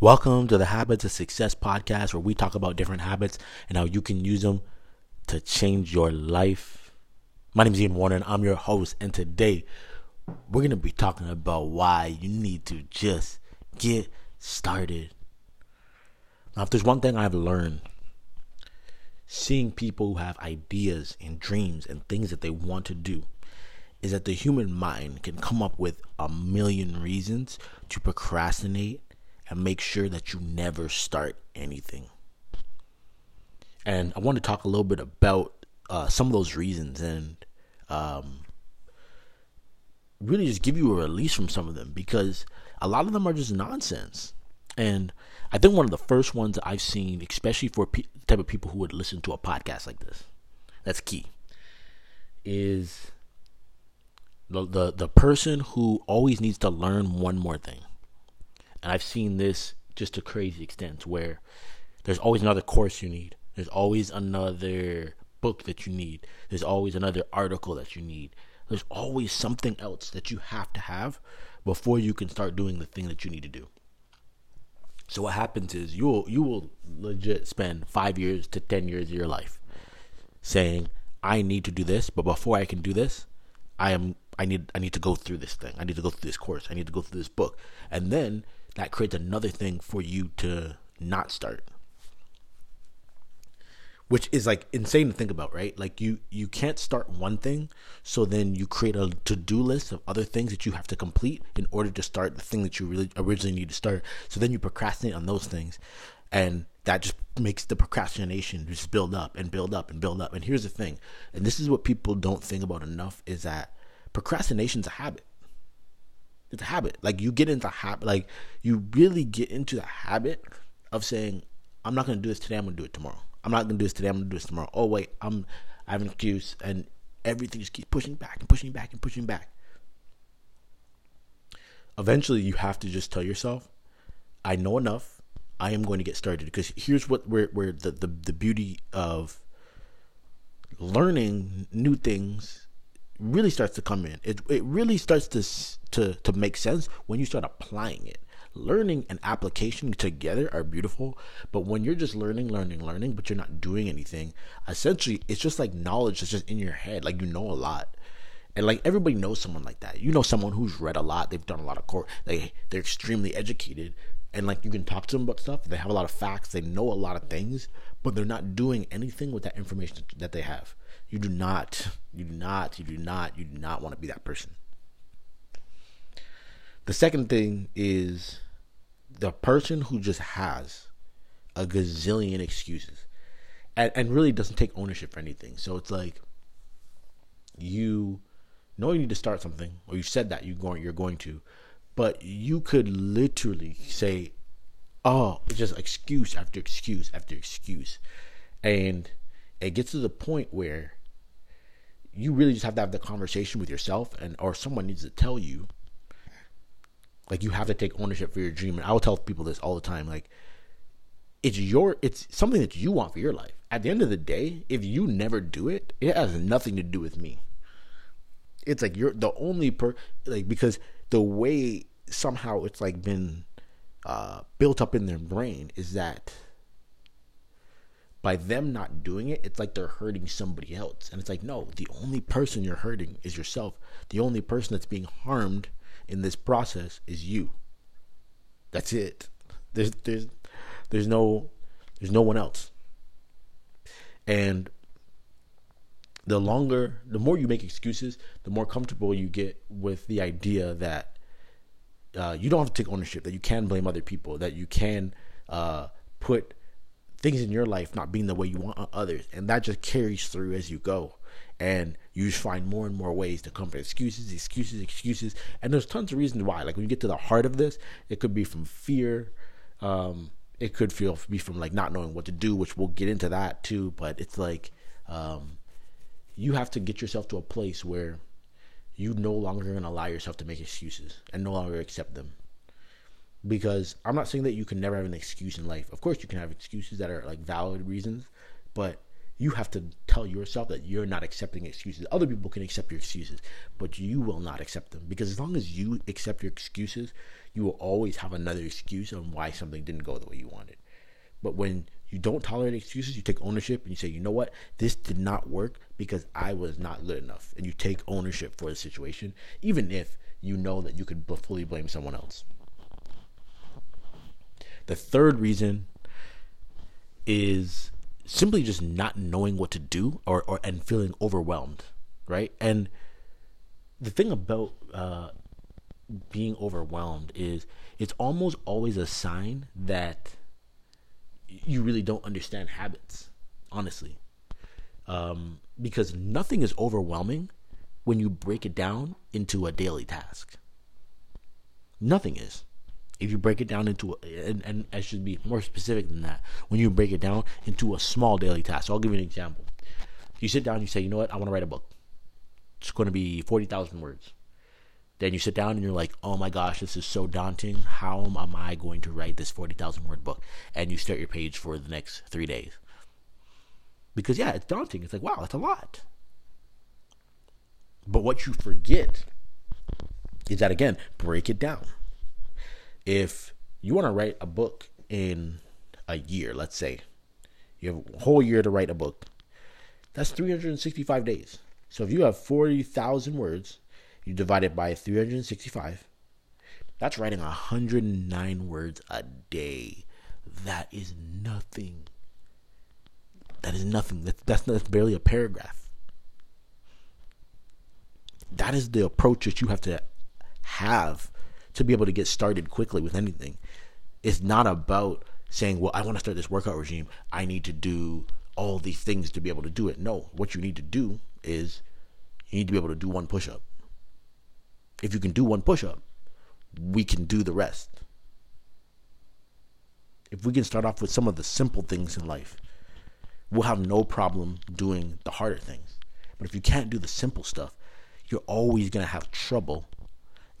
Welcome to the Habits of Success podcast, where we talk about different habits and how you can use them to change your life. My name is Ian Warner, and I'm your host. And today, we're going to be talking about why you need to just get started. Now, if there's one thing I've learned, seeing people who have ideas and dreams and things that they want to do, is that the human mind can come up with a million reasons to procrastinate and make sure that you never start anything. And I want to talk a little bit about uh, some of those reasons and um, really just give you a release from some of them because a lot of them are just nonsense. And I think one of the first ones I've seen, especially for pe- the type of people who would listen to a podcast like this, that's key, is the, the the person who always needs to learn one more thing. And I've seen this just to crazy extents where there's always another course you need. There's always another book that you need. There's always another article that you need. There's always something else that you have to have before you can start doing the thing that you need to do. So what happens is you will you will legit spend 5 years to 10 years of your life saying I need to do this, but before I can do this, I am I need I need to go through this thing. I need to go through this course. I need to go through this book. And then that creates another thing for you to not start. Which is like insane to think about right? Like you you can't start one thing so then you create a to-do list of other things that you have to complete in order to start the thing that you really originally need to start. So then you procrastinate on those things and that just makes the procrastination just build up and build up and build up. And here's the thing and this is what people don't think about enough is that procrastination is a habit it's a habit. Like you get into habit. Like you really get into the habit of saying, "I'm not going to do this today. I'm going to do it tomorrow. I'm not going to do this today. I'm going to do this tomorrow." Oh wait, I'm I have an excuse, and everything just keeps pushing back and pushing back and pushing back. Eventually, you have to just tell yourself, "I know enough. I am going to get started." Because here's what where where the the, the beauty of learning new things really starts to come in. It it really starts to to to make sense when you start applying it. Learning and application together are beautiful, but when you're just learning, learning, learning, but you're not doing anything, essentially it's just like knowledge that's just in your head. Like you know a lot. And like everybody knows someone like that. You know someone who's read a lot, they've done a lot of court, they they're extremely educated, and like you can talk to them about stuff. They have a lot of facts, they know a lot of things, but they're not doing anything with that information that they have. You do not, you do not, you do not, you do not want to be that person. The second thing is the person who just has a gazillion excuses and, and really doesn't take ownership for anything. So it's like you know you need to start something, or you said that you going you're going to, but you could literally say, "Oh, it's just excuse after excuse after excuse," and it gets to the point where you really just have to have the conversation with yourself and or someone needs to tell you. Like you have to take ownership for your dream. And i will tell people this all the time like it's your it's something that you want for your life. At the end of the day if you never do it it has nothing to do with me. It's like you're the only per like because the way somehow it's like been uh built up in their brain is that by them not doing it, it's like they're hurting somebody else. And it's like, no, the only person you're hurting is yourself. The only person that's being harmed in this process is you. That's it. There's there's there's no there's no one else. And the longer the more you make excuses, the more comfortable you get with the idea that uh, you don't have to take ownership, that you can blame other people, that you can uh, put things in your life not being the way you want others, and that just carries through as you go. And you just find more and more ways to come with excuses, excuses, excuses, and there's tons of reasons why. Like when you get to the heart of this, it could be from fear. Um, it could feel be from like not knowing what to do, which we'll get into that too. But it's like um, you have to get yourself to a place where you no longer gonna allow yourself to make excuses and no longer accept them because I'm not saying that you can never have an excuse in life. Of course, you can have excuses that are like valid reasons, but you have to tell yourself that you're not accepting excuses. Other people can accept your excuses, but you will not accept them because as long as you accept your excuses, you will always have another excuse on why something didn't go the way you wanted. But when you don't tolerate excuses, you take ownership and you say, you know what, this did not work because I was not good enough. And you take ownership for the situation, even if you know that you could fully blame someone else. The third reason is simply just not knowing what to do or, or and feeling overwhelmed, right? And the thing about uh, being overwhelmed is it's almost always a sign that you really don't understand habits, honestly. Um, because nothing is overwhelming when you break it down into a daily task. Nothing is if you break it down into a, and, and I should be more specific than that when you break it down into a small daily task. So I'll give you an example. You sit down, you say, you know what, I want to write a book. It's going to be forty thousand words. Then you sit down and you're like, oh my gosh, this is so daunting. How am I going to write this forty thousand word book? And you start your page for the next three days. Because yeah, it's daunting. It's like wow, that's a lot. But what you forget is that again, break it down if you want to write a book in a year, let's say, you have a whole year to write a book, that's 365 days. So if you have 40,000 words, you divide it by 365, that's writing 109 words a day. That is nothing. That is nothing. That's, that's, that's barely a paragraph. That is the approach that you have to have to be able to get started quickly with anything. It's not about saying, well, I want to start this workout regime. I need to do all these things to be able to do it. No, what you need to do is you need to be able to do one push up. If you can do one push up, we can do the rest. If we can start off with some of the simple things in life, we'll have no problem doing the harder things. But if you can't do the simple stuff, you're always going to have trouble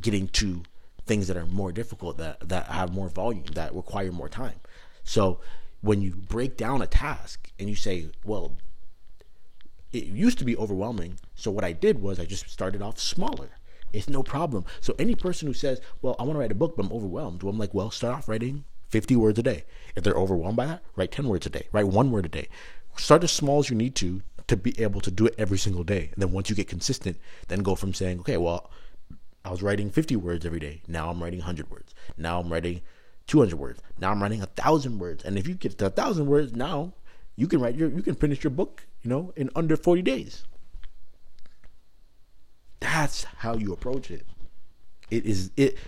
getting to things that are more difficult that that have more volume that require more time. So when you break down a task and you say well it used to be overwhelming so what i did was i just started off smaller. It's no problem. So any person who says well i want to write a book but i'm overwhelmed well i'm like well start off writing 50 words a day. If they're overwhelmed by that write 10 words a day write one word a day. Start as small as you need to to be able to do it every single day. And then once you get consistent then go from saying okay well I was writing 50 words every day. Now I'm writing 100 words. Now I'm writing 200 words. Now I'm writing a thousand words. And if you get to a thousand words, now you can write your, you can finish your book, you know, in under 40 days. That's how you approach it. It is it.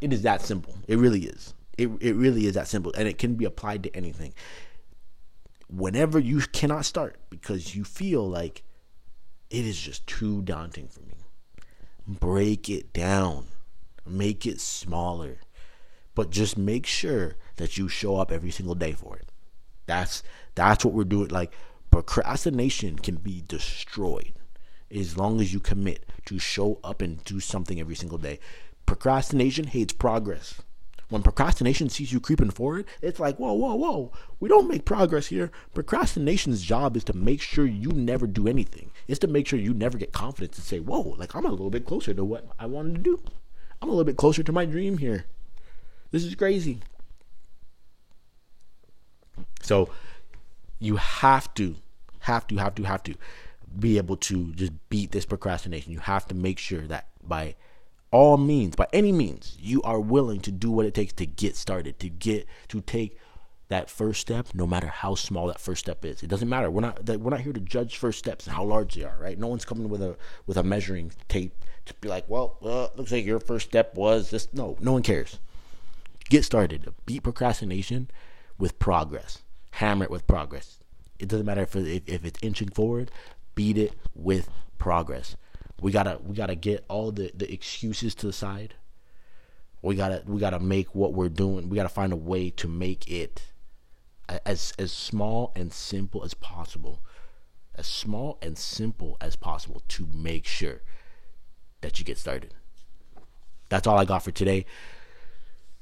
It is that simple. It really is. It it really is that simple, and it can be applied to anything. Whenever you cannot start because you feel like it is just too daunting for me break it down, make it smaller, but just make sure that you show up every single day for it. That's that's what we're doing. Like procrastination can be destroyed as long as you commit to show up and do something every single day. Procrastination hates progress. When procrastination sees you creeping forward, it's like, whoa, whoa, whoa. We don't make progress here. Procrastination's job is to make sure you never do anything. It's to make sure you never get confidence and say, whoa, like I'm a little bit closer to what I wanted to do. I'm a little bit closer to my dream here. This is crazy. So you have to, have to, have to, have to be able to just beat this procrastination. You have to make sure that by all means, by any means, you are willing to do what it takes to get started, to get to take that first step, no matter how small that first step is. It doesn't matter. We're not we're not here to judge first steps and how large they are, right? No one's coming with a with a measuring tape to be like, well, well, looks like your first step was this. No, no one cares. Get started. Beat procrastination with progress. Hammer it with progress. It doesn't matter if if, if it's inching forward. Beat it with progress. We gotta we gotta get all the, the excuses to the side. We gotta we gotta make what we're doing. We gotta find a way to make it as as small and simple as possible. As small and simple as possible to make sure that you get started. That's all I got for today.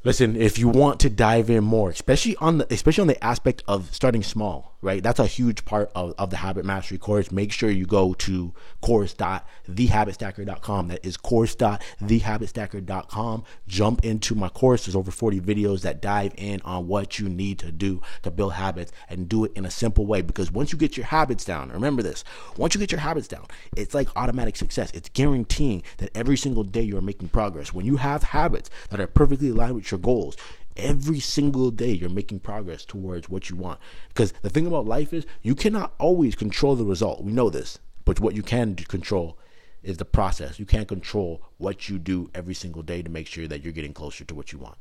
Listen, if you want to dive in more, especially on the especially on the aspect of starting small, right? That's a huge part of, of the habit mastery course. Make sure you go to course.thehabitstacker.com. That is course.thehabitstacker.com. Jump into my course. There's over 40 videos that dive in on what you need to do to build habits and do it in a simple way. Because once you get your habits down, remember this, once you get your habits down, it's like automatic success. It's guaranteeing that every single day you're making progress. When you have habits that are perfectly aligned with your goals, every single day you're making progress towards what you want. Because the thing about life is you cannot always control the result. We know this. But what you can control is the process. You can't control what you do every single day to make sure that you're getting closer to what you want.